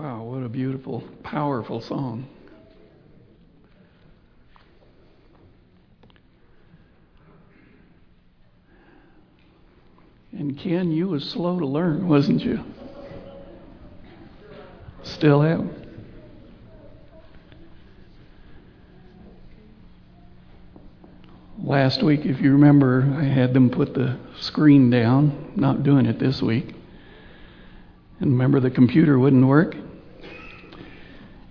Wow, what a beautiful, powerful song. And Ken, you was slow to learn, wasn't you? Still am. Last week, if you remember, I had them put the screen down. Not doing it this week. And remember, the computer wouldn't work.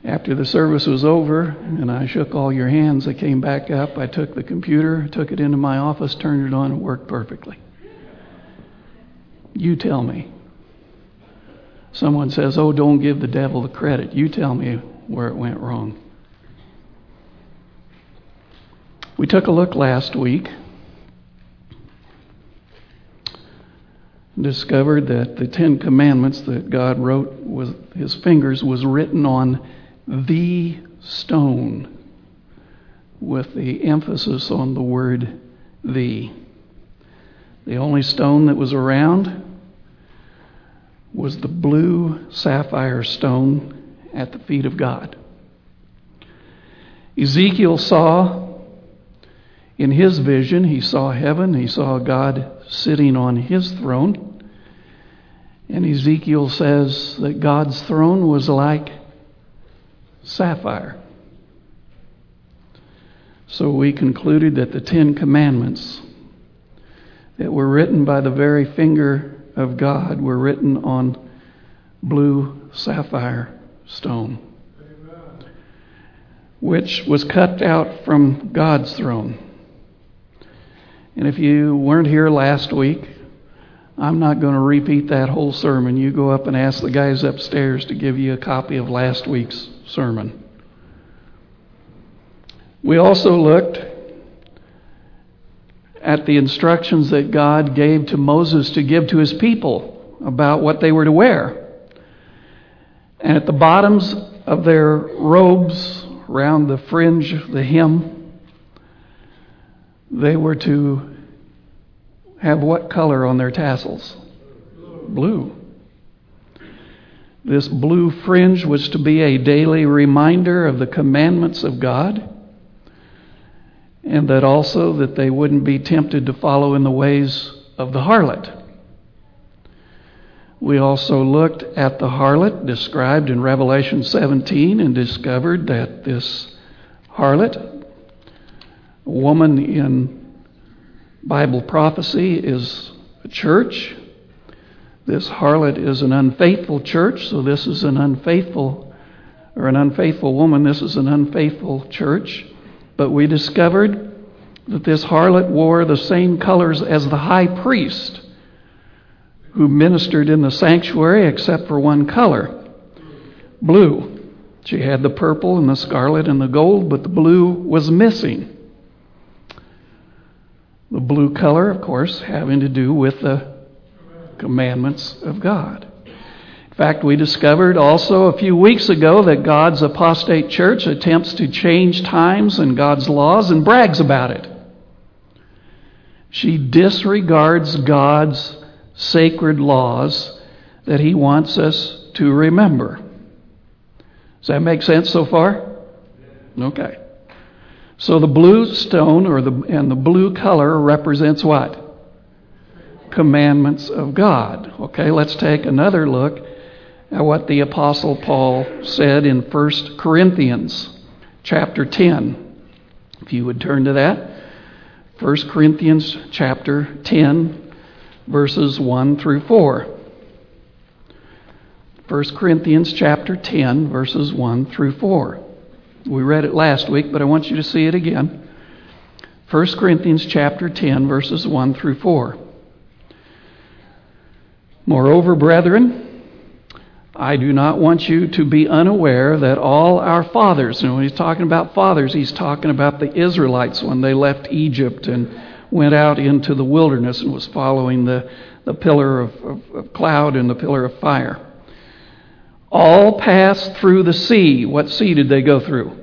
After the service was over and I shook all your hands, I came back up. I took the computer, took it into my office, turned it on, and worked perfectly. You tell me. Someone says, Oh, don't give the devil the credit. You tell me where it went wrong. We took a look last week, discovered that the Ten Commandments that God wrote with his fingers was written on the stone, with the emphasis on the word the. The only stone that was around was the blue sapphire stone at the feet of God. Ezekiel saw in his vision, he saw heaven, he saw God sitting on his throne. And Ezekiel says that God's throne was like sapphire. So we concluded that the Ten Commandments that were written by the very finger of God were written on blue sapphire stone, which was cut out from God's throne. And if you weren't here last week, I'm not going to repeat that whole sermon. You go up and ask the guys upstairs to give you a copy of last week's sermon. We also looked at the instructions that God gave to Moses to give to his people about what they were to wear. And at the bottoms of their robes, around the fringe, the hem, they were to have what color on their tassels? Blue. This blue fringe was to be a daily reminder of the commandments of God, and that also that they wouldn't be tempted to follow in the ways of the harlot. We also looked at the harlot described in Revelation 17 and discovered that this harlot woman in Bible prophecy is a church. This harlot is an unfaithful church, so this is an unfaithful or an unfaithful woman. This is an unfaithful church. But we discovered that this harlot wore the same colors as the high priest who ministered in the sanctuary except for one color blue. She had the purple and the scarlet and the gold, but the blue was missing. The blue color, of course, having to do with the commandments of God. In fact, we discovered also a few weeks ago that God's apostate church attempts to change times and God's laws and brags about it. She disregards God's sacred laws that He wants us to remember. Does that make sense so far? Okay. So the blue stone or the and the blue color represents what? Commandments of God. Okay, let's take another look at what the apostle Paul said in 1 Corinthians chapter 10. If you would turn to that. 1 Corinthians chapter 10 verses 1 through 4. 1 Corinthians chapter 10 verses 1 through 4. We read it last week, but I want you to see it again. 1 Corinthians chapter 10 verses 1 through 4. Moreover, brethren, I do not want you to be unaware that all our fathers, and when he's talking about fathers, he's talking about the Israelites when they left Egypt and went out into the wilderness and was following the, the pillar of, of, of cloud and the pillar of fire all passed through the sea. What sea did they go through?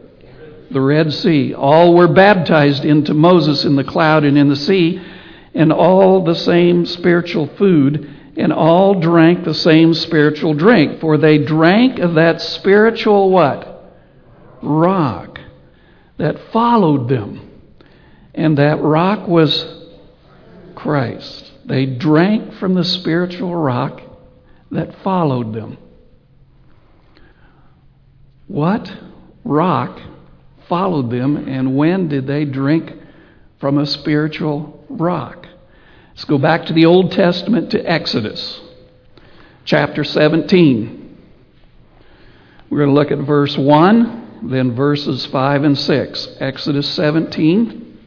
The Red Sea. All were baptized into Moses in the cloud and in the sea, and all the same spiritual food and all drank the same spiritual drink, for they drank of that spiritual what? Rock that followed them. And that rock was Christ. They drank from the spiritual rock that followed them. What rock followed them, and when did they drink from a spiritual rock? Let's go back to the Old Testament to Exodus, chapter 17. We're going to look at verse 1, then verses 5 and 6. Exodus 17,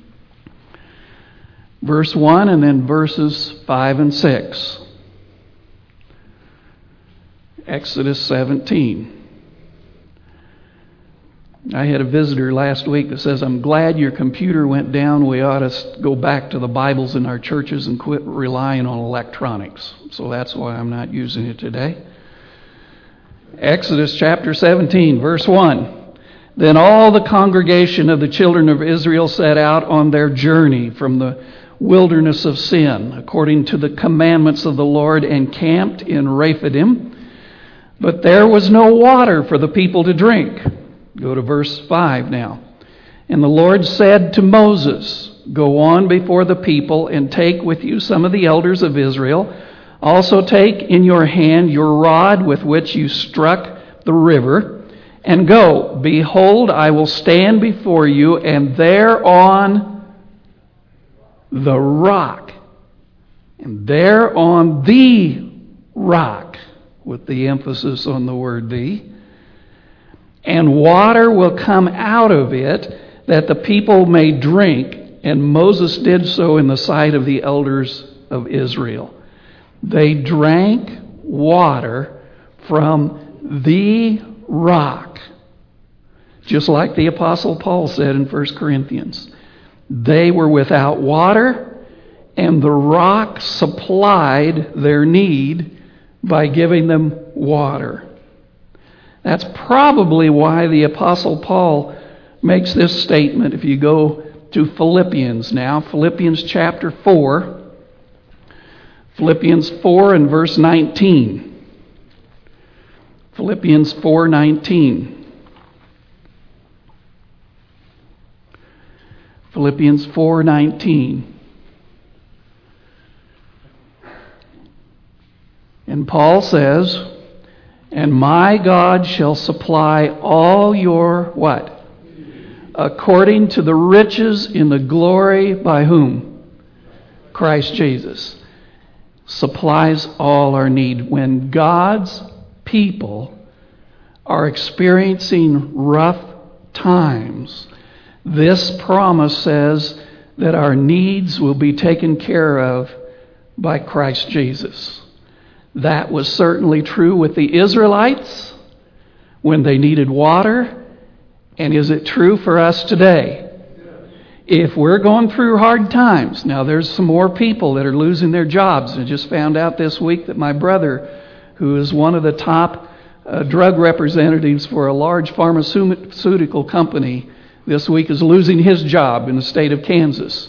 verse 1, and then verses 5 and 6. Exodus 17. I had a visitor last week that says, I'm glad your computer went down. We ought to go back to the Bibles in our churches and quit relying on electronics. So that's why I'm not using it today. Exodus chapter 17, verse 1. Then all the congregation of the children of Israel set out on their journey from the wilderness of sin, according to the commandments of the Lord, and camped in Rephidim. But there was no water for the people to drink. Go to verse 5 now. And the Lord said to Moses, Go on before the people and take with you some of the elders of Israel. Also take in your hand your rod with which you struck the river, and go. Behold, I will stand before you, and there on the rock, and there on the rock, with the emphasis on the word the, and water will come out of it that the people may drink. And Moses did so in the sight of the elders of Israel. They drank water from the rock, just like the Apostle Paul said in 1 Corinthians. They were without water, and the rock supplied their need by giving them water. That's probably why the Apostle Paul makes this statement. If you go to Philippians now, Philippians chapter 4, Philippians 4 and verse 19. Philippians 4:19. Philippians 4:19. And Paul says, and my God shall supply all your what? According to the riches in the glory by whom? Christ Jesus. Supplies all our need. When God's people are experiencing rough times, this promise says that our needs will be taken care of by Christ Jesus. That was certainly true with the Israelites when they needed water. And is it true for us today? If we're going through hard times, now there's some more people that are losing their jobs. I just found out this week that my brother, who is one of the top uh, drug representatives for a large pharmaceutical company, this week is losing his job in the state of Kansas.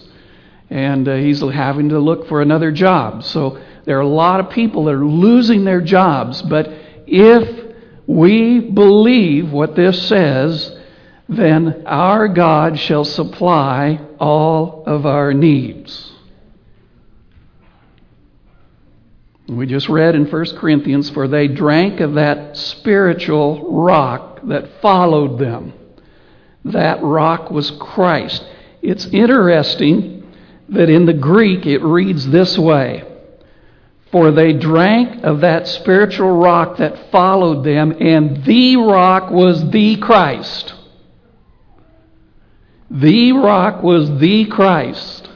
And uh, he's having to look for another job. So there are a lot of people that are losing their jobs, but if we believe what this says, then our God shall supply all of our needs. We just read in 1 Corinthians, for they drank of that spiritual rock that followed them. That rock was Christ. It's interesting that in the Greek it reads this way for they drank of that spiritual rock that followed them, and the rock was the Christ. The rock was the Christ.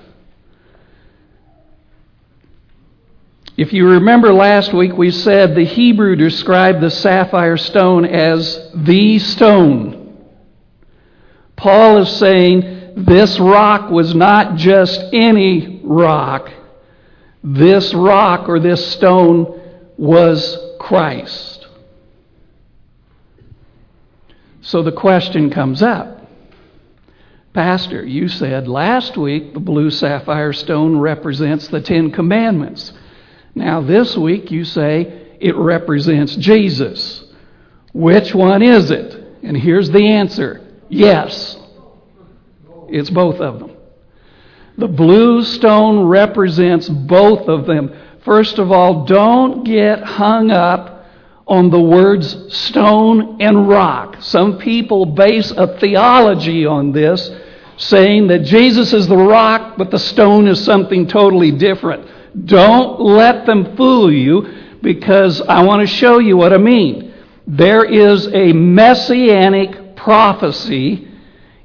If you remember last week, we said the Hebrew described the sapphire stone as the stone. Paul is saying this rock was not just any rock this rock or this stone was Christ. So the question comes up Pastor, you said last week the blue sapphire stone represents the Ten Commandments. Now, this week you say it represents Jesus. Which one is it? And here's the answer yes, it's both of them. The blue stone represents both of them. First of all, don't get hung up on the words stone and rock. Some people base a theology on this, saying that Jesus is the rock, but the stone is something totally different. Don't let them fool you because I want to show you what I mean. There is a messianic prophecy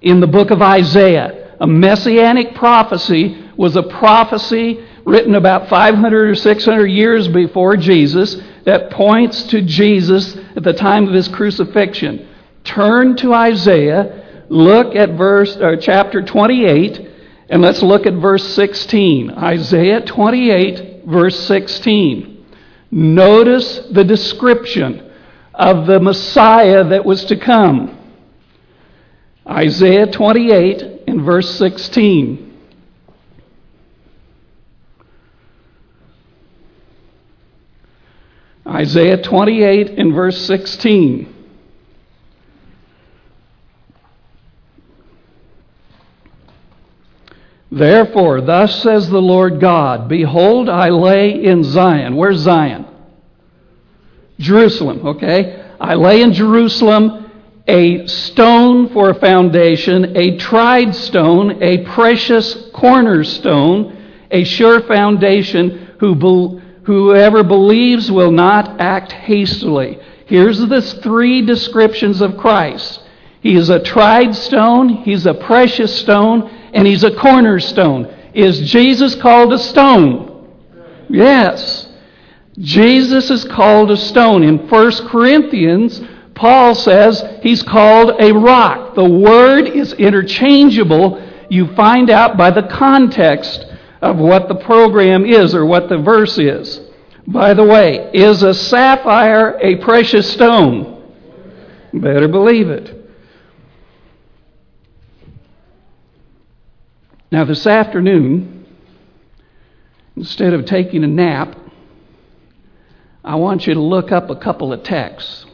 in the book of Isaiah. A messianic prophecy was a prophecy written about 500 or 600 years before Jesus that points to Jesus at the time of his crucifixion. Turn to Isaiah, look at verse or chapter 28 and let's look at verse 16. Isaiah 28 verse 16. Notice the description of the Messiah that was to come. Isaiah 28 in verse 16. Isaiah 28 in verse 16. Therefore, thus says the Lord God Behold, I lay in Zion. Where's Zion? Jerusalem, okay? I lay in Jerusalem a stone for a foundation, a tried stone, a precious cornerstone, a sure foundation, who be, whoever believes will not act hastily. Here's the three descriptions of Christ. He is a tried stone, he's a precious stone, and he's a cornerstone. Is Jesus called a stone? Yes. Jesus is called a stone. In 1 Corinthians, Paul says he's called a rock. The word is interchangeable. You find out by the context of what the program is or what the verse is. By the way, is a sapphire a precious stone? Better believe it. Now, this afternoon, instead of taking a nap, I want you to look up a couple of texts.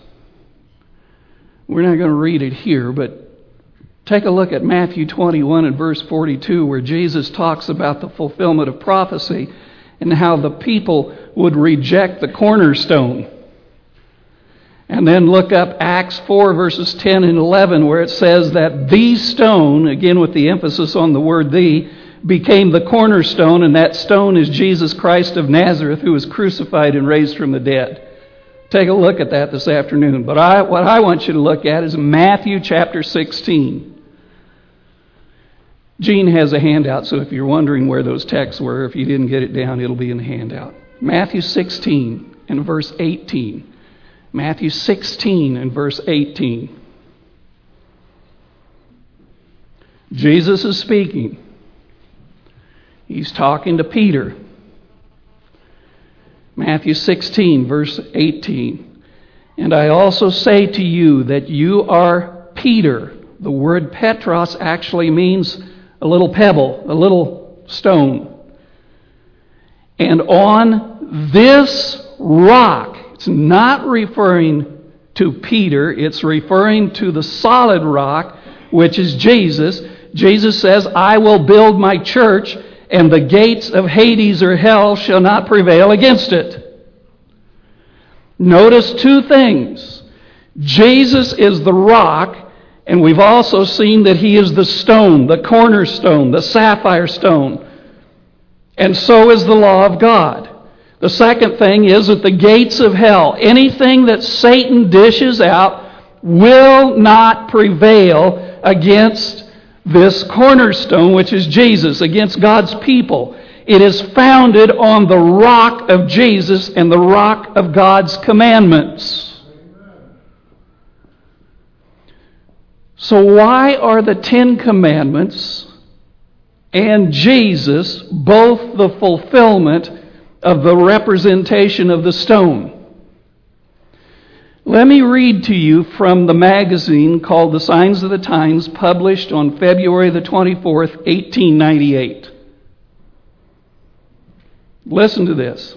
We're not going to read it here, but take a look at Matthew 21 and verse 42, where Jesus talks about the fulfillment of prophecy and how the people would reject the cornerstone. And then look up Acts 4, verses 10 and 11, where it says that the stone, again with the emphasis on the word the, became the cornerstone, and that stone is Jesus Christ of Nazareth, who was crucified and raised from the dead. Take a look at that this afternoon. But I, what I want you to look at is Matthew chapter 16. Gene has a handout, so if you're wondering where those texts were, if you didn't get it down, it'll be in the handout. Matthew 16 and verse 18. Matthew 16 and verse 18. Jesus is speaking. He's talking to Peter. Matthew 16, verse 18. And I also say to you that you are Peter. The word Petros actually means a little pebble, a little stone. And on this rock, it's not referring to Peter, it's referring to the solid rock, which is Jesus. Jesus says, I will build my church, and the gates of Hades or hell shall not prevail against it. Notice two things. Jesus is the rock, and we've also seen that he is the stone, the cornerstone, the sapphire stone. And so is the law of God. The second thing is that the gates of hell, anything that Satan dishes out, will not prevail against this cornerstone, which is Jesus, against God's people. It is founded on the rock of Jesus and the rock of God's commandments. So, why are the Ten Commandments and Jesus both the fulfillment of the representation of the stone. Let me read to you from the magazine called The Signs of the Times, published on February the 24th, 1898. Listen to this.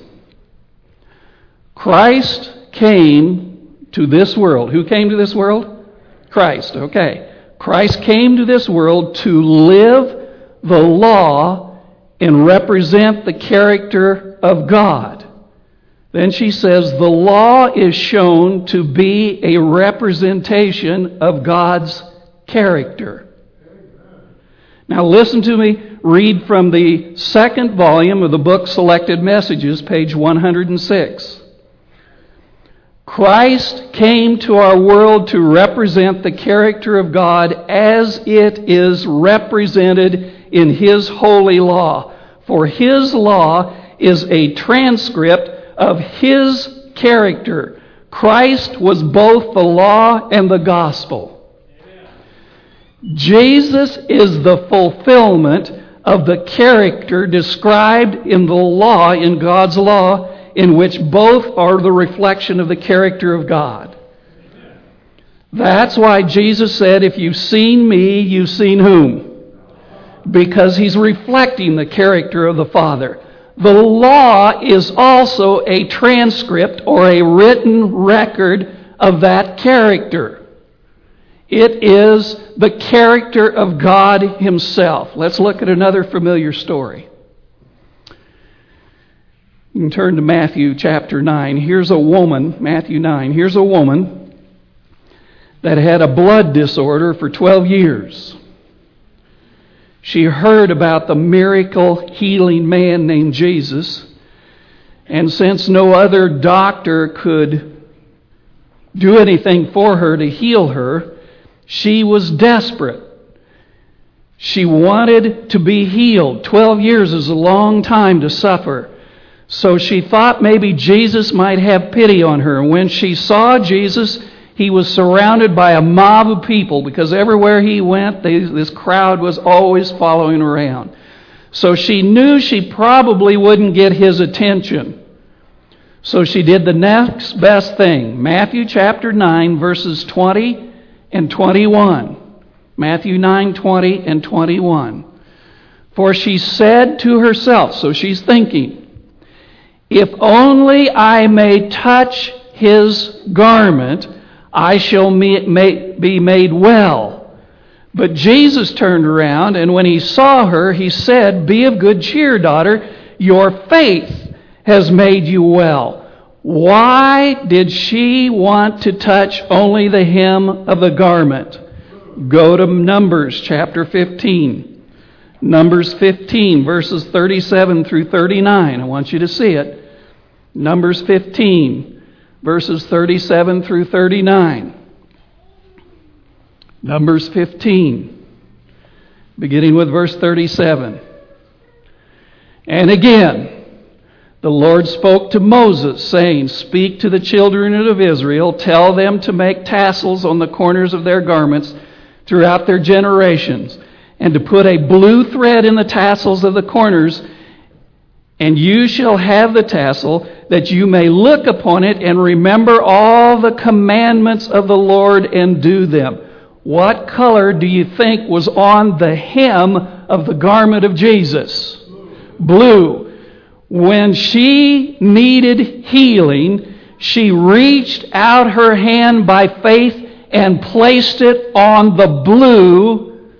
Christ came to this world. Who came to this world? Christ, okay. Christ came to this world to live the law and represent the character of God. Then she says the law is shown to be a representation of God's character. Now, listen to me read from the second volume of the book Selected Messages, page 106. Christ came to our world to represent the character of God as it is represented in His holy law. For His law is a transcript of His character. Christ was both the law and the gospel. Jesus is the fulfillment of the character described in the law, in God's law, in which both are the reflection of the character of God. That's why Jesus said, If you've seen me, you've seen whom? Because he's reflecting the character of the Father. The law is also a transcript or a written record of that character. It is the character of God Himself. Let's look at another familiar story. You can turn to Matthew chapter 9. Here's a woman, Matthew 9. Here's a woman that had a blood disorder for 12 years. She heard about the miracle healing man named Jesus, and since no other doctor could do anything for her to heal her, she was desperate. She wanted to be healed. Twelve years is a long time to suffer. So she thought maybe Jesus might have pity on her. When she saw Jesus, he was surrounded by a mob of people because everywhere he went, they, this crowd was always following around. So she knew she probably wouldn't get his attention. So she did the next best thing. Matthew chapter 9, verses 20 and 21. Matthew 9, 20 and 21. For she said to herself, so she's thinking, if only I may touch his garment, I shall be made well. But Jesus turned around, and when he saw her, he said, Be of good cheer, daughter, your faith has made you well. Why did she want to touch only the hem of the garment? Go to Numbers chapter 15. Numbers 15, verses 37 through 39. I want you to see it. Numbers 15, verses 37 through 39. Numbers 15, beginning with verse 37. And again, the Lord spoke to Moses, saying, Speak to the children of Israel, tell them to make tassels on the corners of their garments throughout their generations, and to put a blue thread in the tassels of the corners. And you shall have the tassel, that you may look upon it and remember all the commandments of the Lord and do them. What color do you think was on the hem of the garment of Jesus? Blue. When she needed healing, she reached out her hand by faith and placed it on the blue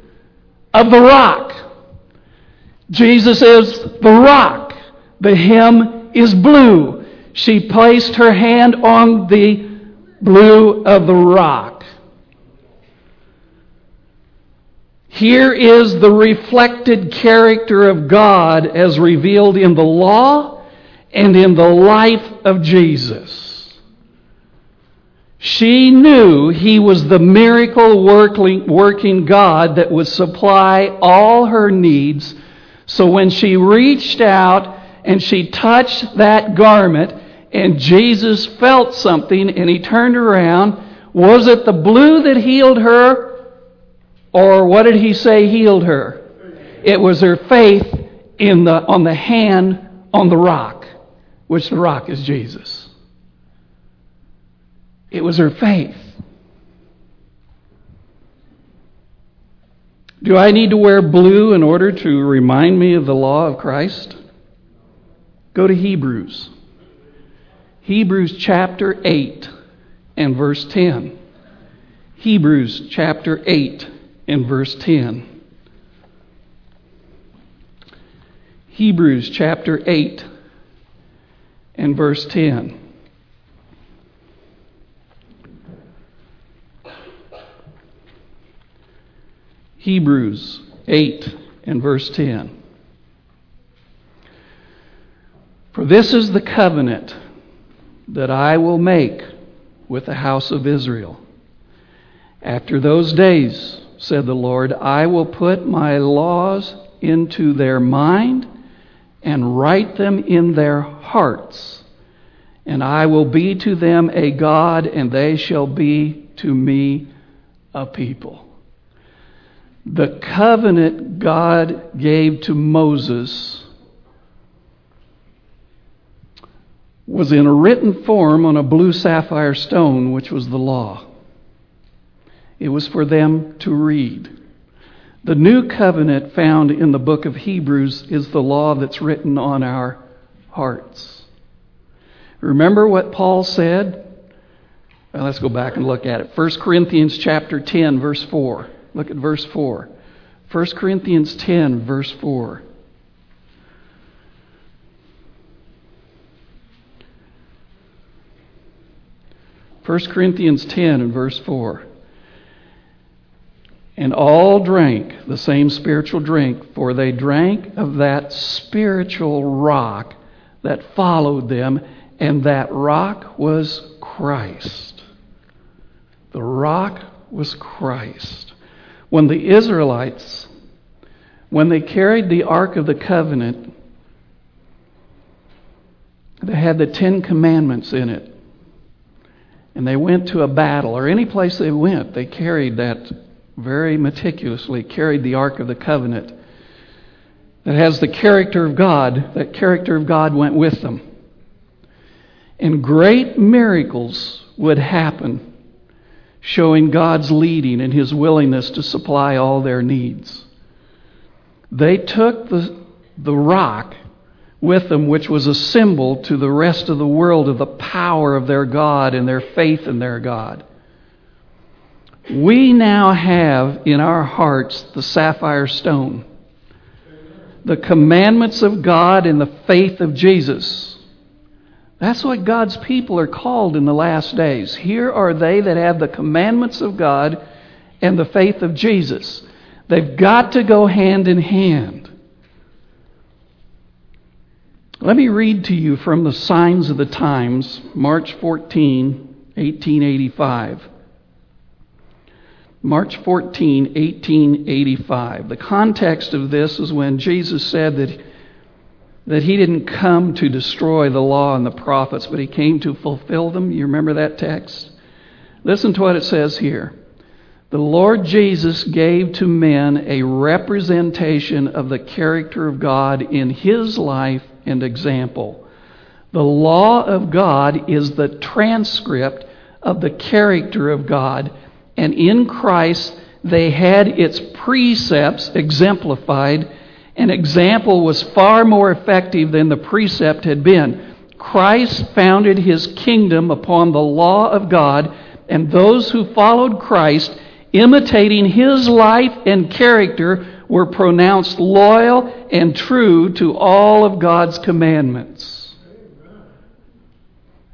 of the rock. Jesus is the rock. The hem is blue. She placed her hand on the blue of the rock. Here is the reflected character of God as revealed in the law and in the life of Jesus. She knew he was the miracle working God that would supply all her needs. So when she reached out and she touched that garment, and Jesus felt something and he turned around, was it the blue that healed her or what did he say healed her? It was her faith in the, on the hand on the rock, which the rock is Jesus. It was her faith. Do I need to wear blue in order to remind me of the law of Christ? Go to Hebrews. Hebrews chapter 8 and verse 10. Hebrews chapter 8 and verse 10. Hebrews chapter 8 and verse 10. Hebrews 8 and verse 10. For this is the covenant that I will make with the house of Israel. After those days, said the Lord, I will put my laws into their mind and write them in their hearts. And I will be to them a God, and they shall be to me a people. The covenant God gave to Moses was in a written form on a blue sapphire stone, which was the law. It was for them to read. The new covenant found in the book of Hebrews is the law that's written on our hearts. Remember what Paul said? Well, let's go back and look at it. 1 Corinthians chapter 10 verse 4. Look at verse 4. 1 Corinthians 10 verse 4. 1 Corinthians 10 and verse 4. And all drank the same spiritual drink, for they drank of that spiritual rock that followed them, and that rock was Christ. The rock was Christ. When the Israelites, when they carried the Ark of the Covenant, they had the Ten Commandments in it and they went to a battle, or any place they went, they carried that very meticulously, carried the Ark of the Covenant that has the character of God. That character of God went with them. And great miracles would happen, showing God's leading and His willingness to supply all their needs. They took the, the rock with them, which was a symbol to the rest of the world of the power of their God and their faith in their God. We now have in our hearts the sapphire stone, the commandments of God and the faith of Jesus. That's what God's people are called in the last days. Here are they that have the commandments of God and the faith of Jesus. They've got to go hand in hand. Let me read to you from the Signs of the Times, March 14, 1885. March 14, 1885. The context of this is when Jesus said that, that he didn't come to destroy the law and the prophets, but he came to fulfill them. You remember that text? Listen to what it says here. The Lord Jesus gave to men a representation of the character of God in his life and example. The law of God is the transcript of the character of God, and in Christ they had its precepts exemplified. An example was far more effective than the precept had been. Christ founded his kingdom upon the law of God, and those who followed Christ, imitating his life and character, were pronounced loyal and true to all of God's commandments.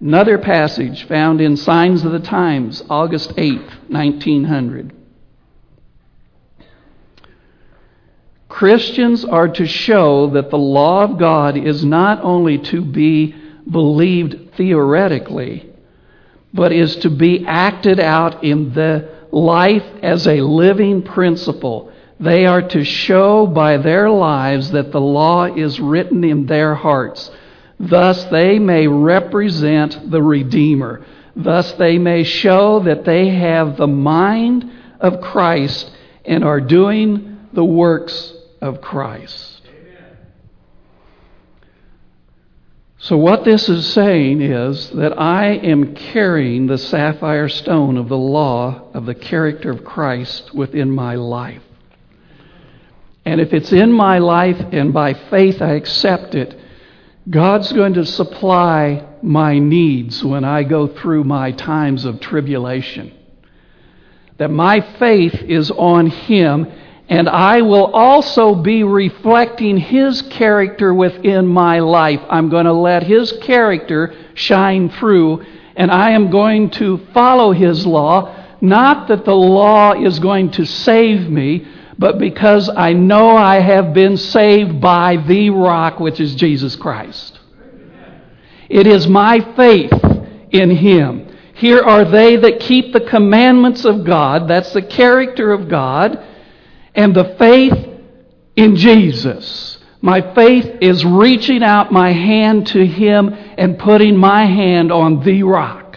Another passage found in Signs of the Times, August 8, 1900. Christians are to show that the law of God is not only to be believed theoretically, but is to be acted out in the life as a living principle they are to show by their lives that the law is written in their hearts. Thus, they may represent the Redeemer. Thus, they may show that they have the mind of Christ and are doing the works of Christ. So, what this is saying is that I am carrying the sapphire stone of the law of the character of Christ within my life. And if it's in my life and by faith I accept it, God's going to supply my needs when I go through my times of tribulation. That my faith is on Him, and I will also be reflecting His character within my life. I'm going to let His character shine through, and I am going to follow His law. Not that the law is going to save me, but because I know I have been saved by the rock, which is Jesus Christ. It is my faith in Him. Here are they that keep the commandments of God, that's the character of God, and the faith in Jesus. My faith is reaching out my hand to Him and putting my hand on the rock.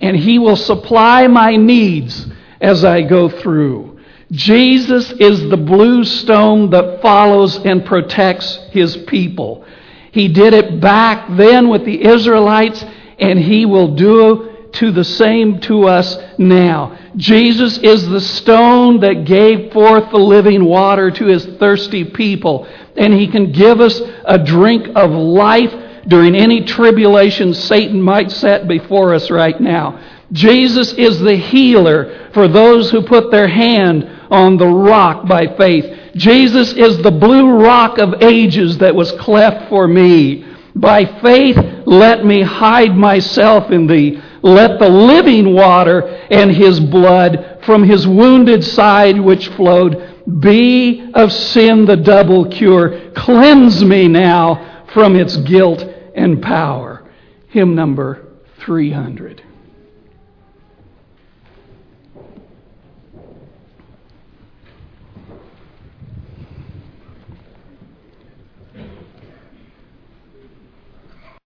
And He will supply my needs as I go through. Jesus is the blue stone that follows and protects his people. He did it back then with the Israelites, and he will do to the same to us now. Jesus is the stone that gave forth the living water to his thirsty people, and he can give us a drink of life during any tribulation Satan might set before us right now. Jesus is the healer for those who put their hand on the rock by faith. Jesus is the blue rock of ages that was cleft for me. By faith, let me hide myself in thee. Let the living water and his blood from his wounded side which flowed be of sin the double cure. Cleanse me now from its guilt and power. Hymn number 300.